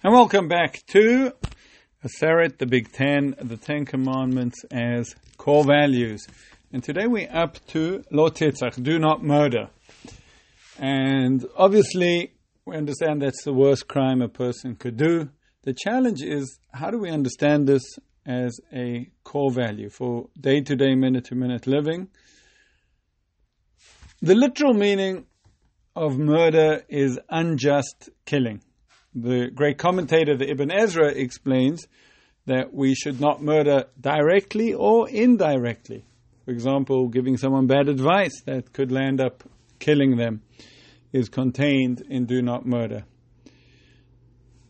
And welcome back to Aseret, the Big Ten, the Ten Commandments as core values. And today we're up to Lo Tirtzach, do not murder. And obviously, we understand that's the worst crime a person could do. The challenge is how do we understand this as a core value for day to day, minute to minute living? The literal meaning of murder is unjust killing. The great commentator, the Ibn Ezra, explains that we should not murder directly or indirectly. For example, giving someone bad advice that could land up killing them is contained in do not murder.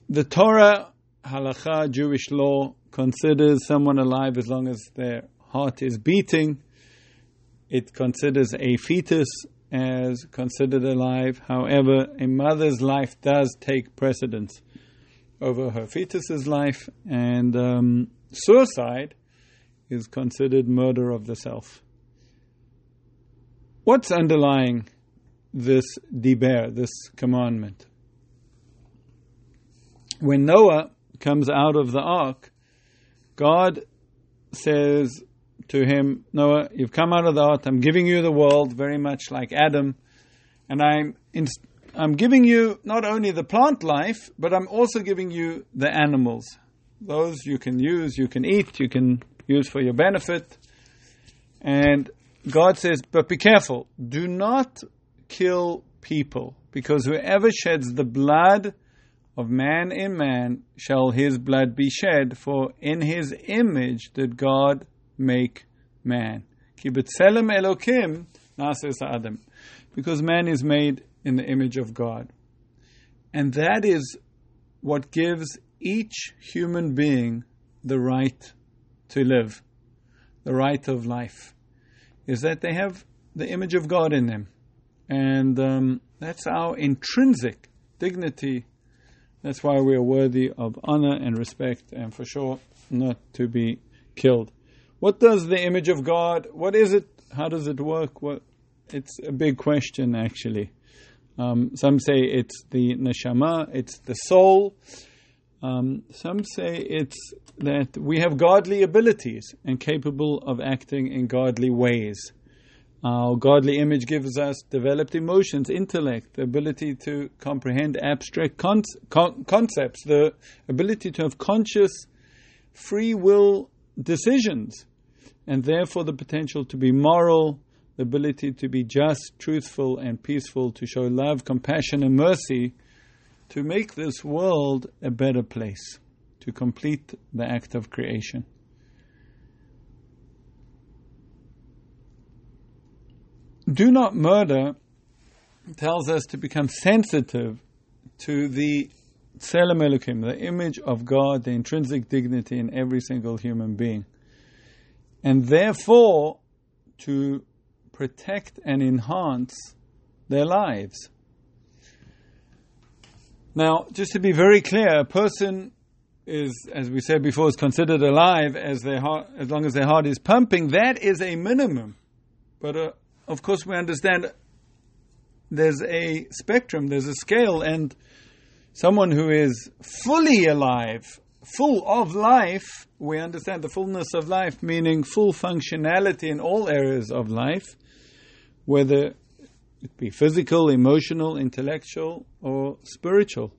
The Torah, halacha, Jewish law, considers someone alive as long as their heart is beating. It considers a fetus as considered alive. However, a mother's life does take precedence over her fetus's life, and um, suicide is considered murder of the self. What's underlying this diber, this commandment? When Noah comes out of the ark, God says, to him, Noah, you've come out of the earth, I'm giving you the world, very much like Adam, and I'm, inst- I'm giving you not only the plant life, but I'm also giving you the animals. Those you can use, you can eat, you can use for your benefit. And God says, but be careful, do not kill people, because whoever sheds the blood of man in man shall his blood be shed, for in his image did God make man. Elokim Adam. Because man is made in the image of God. And that is what gives each human being the right to live, the right of life, is that they have the image of God in them. And um, that's our intrinsic dignity. That's why we are worthy of honor and respect, and for sure not to be killed. What does the image of God, what is it? How does it work? What, it's a big question, actually. Um, some say it's the neshama, it's the soul. Um, some say it's that we have godly abilities and capable of acting in godly ways. Our godly image gives us developed emotions, intellect, the ability to comprehend abstract con- con- concepts, the ability to have conscious, free will decisions, and therefore the potential to be moral, the ability to be just, truthful, and peaceful, to show love, compassion, and mercy, to make this world a better place, to complete the act of creation. Do not murder tells us to become sensitive to the Tselem Elokim, the image of God, the intrinsic dignity in every single human being. And therefore, to protect and enhance their lives. Now, just to be very clear, a person is, as we said before, is considered alive as their heart, as long as their heart is pumping. That is a minimum. But uh, of course, we understand there's a spectrum, there's a scale, and someone who is fully alive, full of life, we understand the fullness of life, meaning full functionality in all areas of life, whether it be physical, emotional, intellectual, or spiritual.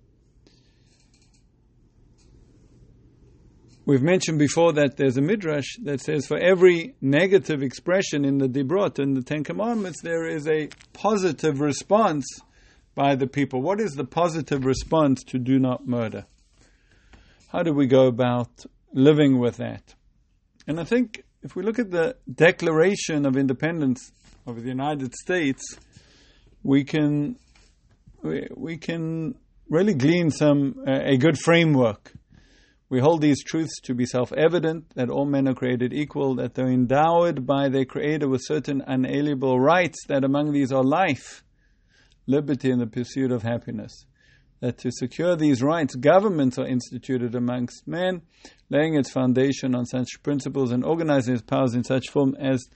We've mentioned before that there's a midrash that says for every negative expression in the Dibrot and the Ten Commandments, there is a positive response by the people. What is the positive response to do not murder? How do we go about living with that? And I think if we look at the Declaration of Independence of the United States, we can we, we can really glean some uh, a good framework. We hold these truths to be self-evident that all men are created equal, that they're endowed by their Creator with certain unalienable rights, that among these are life, liberty, and the pursuit of happiness. That to secure these rights, governments are instituted amongst men, laying its foundation on such principles and organizing its powers in such form as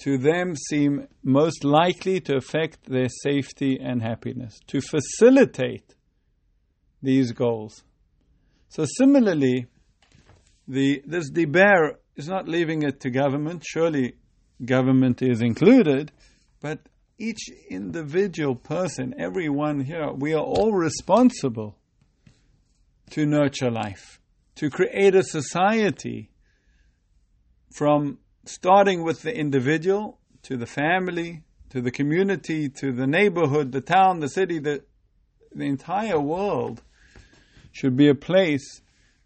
to them seem most likely to affect their safety and happiness. To facilitate these goals, So similarly, the this deber is not leaving it to government. Surely government is included, but each individual person, everyone here, we are all responsible to nurture life, to create a society from starting with the individual to the family, to the community, to the neighborhood, the town, the city, the, the entire world should be a place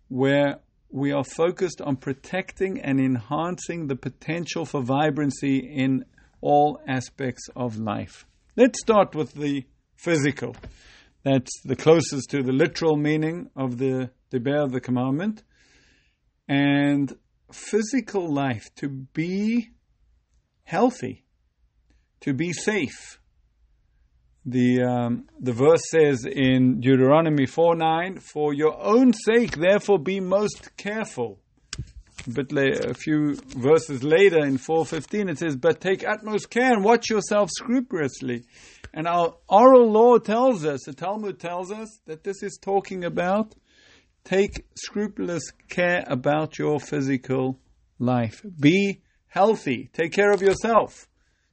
where we are focused on protecting and enhancing the potential for vibrancy in all aspects of life. Let's start with the physical. That's the closest to the literal meaning of the Deber, the commandment. And physical life, to be healthy, to be safe. The, um, the verse says in Deuteronomy 4 9, For your own sake, therefore, be most careful a bit a few verses later in 4:15 it says, "But take utmost care and watch yourself scrupulously." And our oral law tells us, the Talmud tells us that this is talking about take scrupulous care about your physical life. Be healthy. Take care of yourself.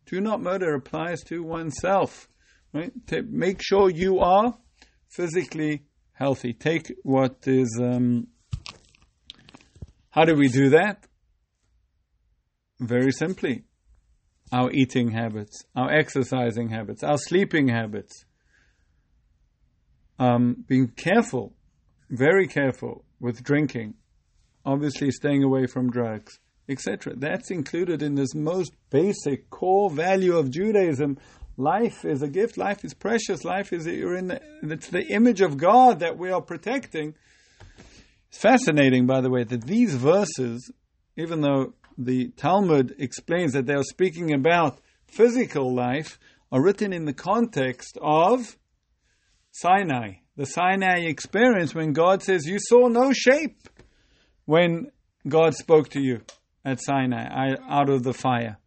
Do not murder applies to oneself. Right? make sure you are physically healthy. Take what is um, how do we do that? Very simply. Our eating habits, our exercising habits, our sleeping habits. Um, being careful, very careful with drinking, obviously staying away from drugs, etc. That's included in this most basic core value of Judaism. Life is a gift. Life is precious. Life is you're in the, it's the image of God that we are protecting. It's fascinating, by the way, that these verses, even though the Talmud explains that they are speaking about physical life, are written in the context of Sinai, the Sinai experience when God says, You saw no shape when God spoke to you at Sinai out of the fire.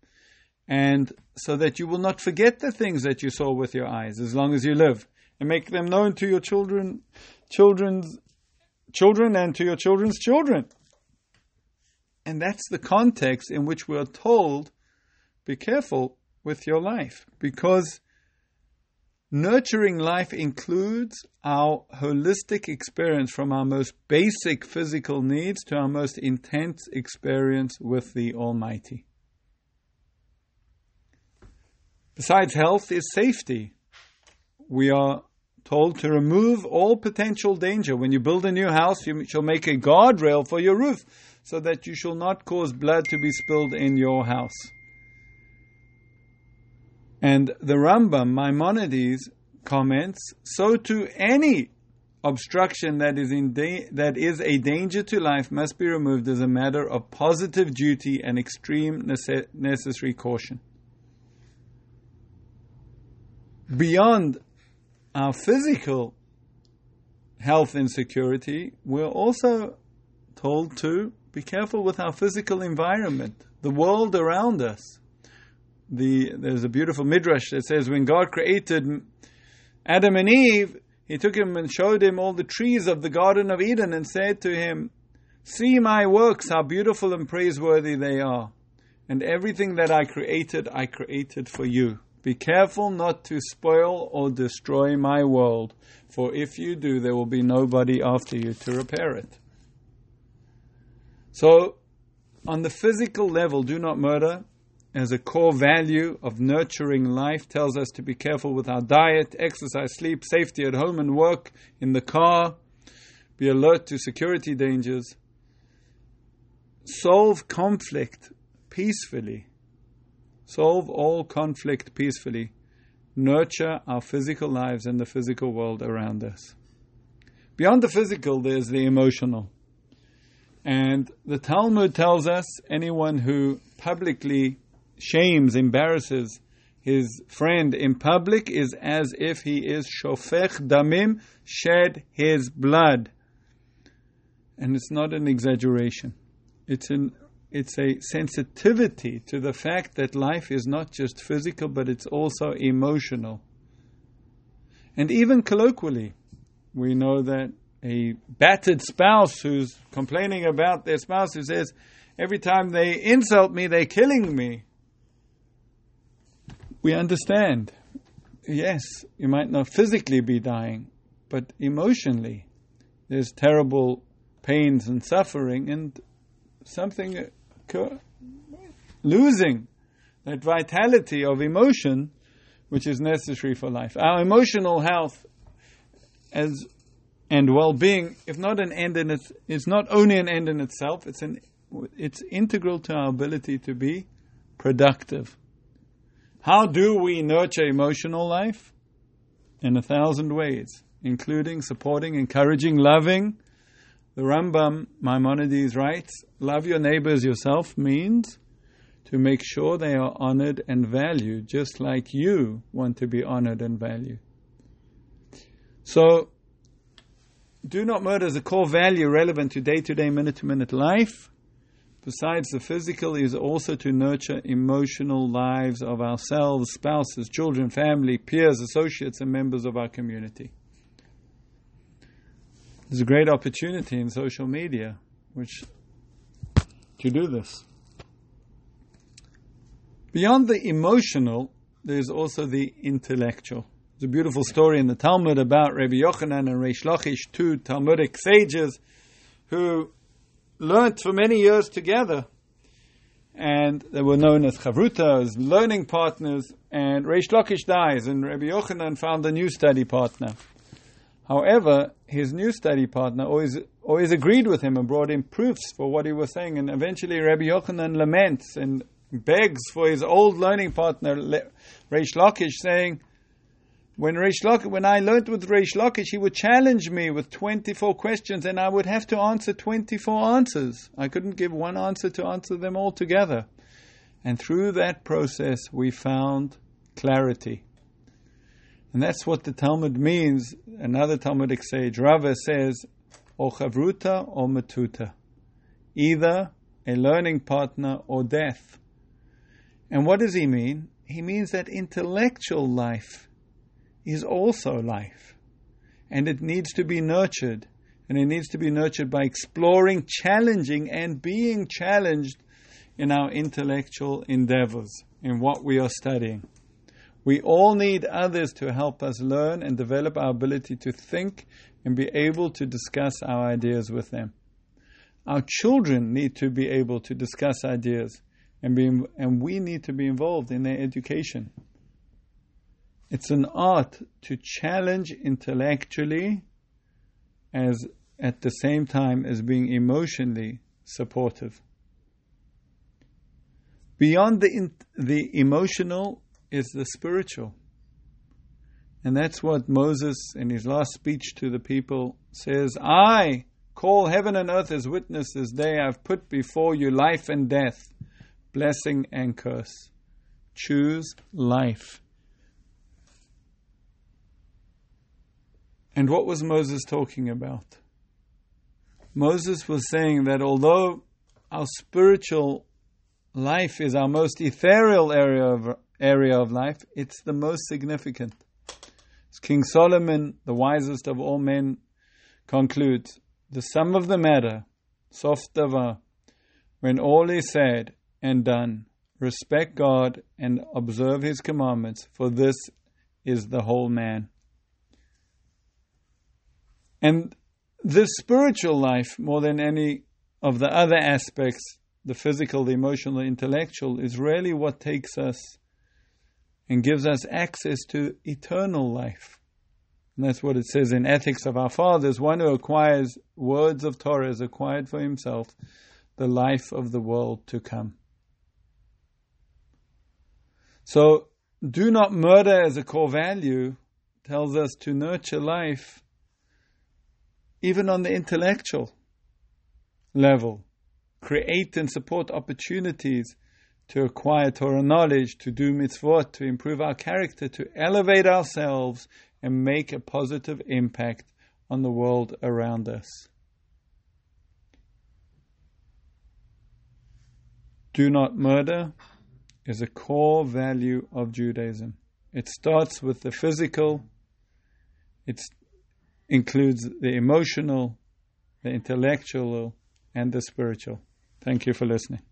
And so that you will not forget the things that you saw with your eyes as long as you live, and make them known to your children, children's children and to your children's children. And that's the context in which we're told be careful with your life because nurturing life includes our holistic experience from our most basic physical needs to our most intense experience with the Almighty. Besides health is safety. We are told to remove all potential danger. When you build a new house, you shall make a guardrail for your roof, so that you shall not cause blood to be spilled in your house. And the Rambam, Maimonides, comments, so to any obstruction that is, in da- that is a danger to life must be removed as a matter of positive duty and extreme nece- necessary caution. Beyond our physical health and security, we're also told to be careful with our physical environment, the world around us. The, there's a beautiful midrash that says when God created Adam and Eve, he took him and showed him all the trees of the Garden of Eden and said to him, See my works, how beautiful and praiseworthy they are. And everything that I created, I created for you. Be careful not to spoil or destroy my world, for if you do, there will be nobody after you to repair it. So, on the physical level, do not murder as a core value of nurturing life tells us to be careful with our diet, exercise, sleep, safety at home and work, in the car, be alert to security dangers, solve conflict peacefully solve all conflict peacefully, nurture our physical lives and the physical world around us. Beyond the physical, there's the emotional. And the Talmud tells us anyone who publicly shames, embarrasses his friend in public is as if he is shofech damim, shed his blood. And it's not an exaggeration. It's an it's a sensitivity to the fact that life is not just physical, but it's also emotional. And even colloquially, we know that a battered spouse who's complaining about their spouse who says, every time they insult me, they're killing me. We understand. Yes, you might not physically be dying, but emotionally, there's terrible pains and suffering and something losing that vitality of emotion which is necessary for life. Our emotional health as and well-being, if not an end in its, it's not only an end in itself. It's an, it's integral to our ability to be productive. How do we nurture emotional life? In a thousand ways, including supporting, encouraging, loving. The Rambam Maimonides writes, "Love your neighbors yourself" means to make sure they are honored and valued, just like you want to be honored and valued. So, do not murder is a core value relevant to day to day, minute to minute life. Besides the physical, is also to nurture emotional lives of ourselves, spouses, children, family, peers, associates, and members of our community. There's a great opportunity in social media which to do this. Beyond the emotional, there's also the intellectual. There's a beautiful story in the Talmud about Rabbi Yochanan and Reish Lakish, two Talmudic sages who learnt for many years together. And they were known as chavruta, as learning partners. And Reish Lakish dies, and Rabbi Yochanan found a new study partner. However, his new study partner always always agreed with him and brought him proofs for what he was saying. And eventually, Rabbi Yochanan laments and begs for his old learning partner, Reish Lakish, saying, when Reish Lakish, when I learned with Reish Lakish, he would challenge me with 24 questions and I would have to answer 24 answers. I couldn't give one answer to answer them all together. And through that process, we found clarity. And that's what the Talmud means. Another Talmudic sage, Rava, says, O chavruta or matuta. Either a learning partner or death. And what does he mean? He means that intellectual life is also life. And it needs to be nurtured. And it needs to be nurtured by exploring, challenging, and being challenged in our intellectual endeavors, in what we are studying. We all need others to help us learn and develop our ability to think and be able to discuss our ideas with them. Our children need to be able to discuss ideas and, be, and we need to be involved in their education. It's an art to challenge intellectually as at the same time as being emotionally supportive. Beyond the, the emotional is the spiritual. And that's what Moses, in his last speech to the people, says I call heaven and earth as witnesses day I've put before you life and death, blessing and curse. Choose life. And what was Moses talking about? Moses was saying that although our spiritual life is our most ethereal area of, area of life, it's the most significant. As King Solomon, the wisest of all men, concludes, the sum of the matter, sof davar, when all is said and done, respect God and observe His commandments, for this is the whole man. And this spiritual life, more than any of the other aspects, the physical, the emotional, the intellectual, is really what takes us and gives us access to eternal life. And that's what it says in Ethics of Our Fathers one who acquires words of Torah has acquired for himself the life of the world to come. So, do not murder as a core value tells us to nurture life even on the intellectual level, create and support opportunities to acquire Torah knowledge, to do mitzvot, to improve our character, to elevate ourselves and make a positive impact on the world around us. Do not murder is a core value of Judaism. It starts with the physical, it includes the emotional, the intellectual, and the spiritual. Thank you for listening.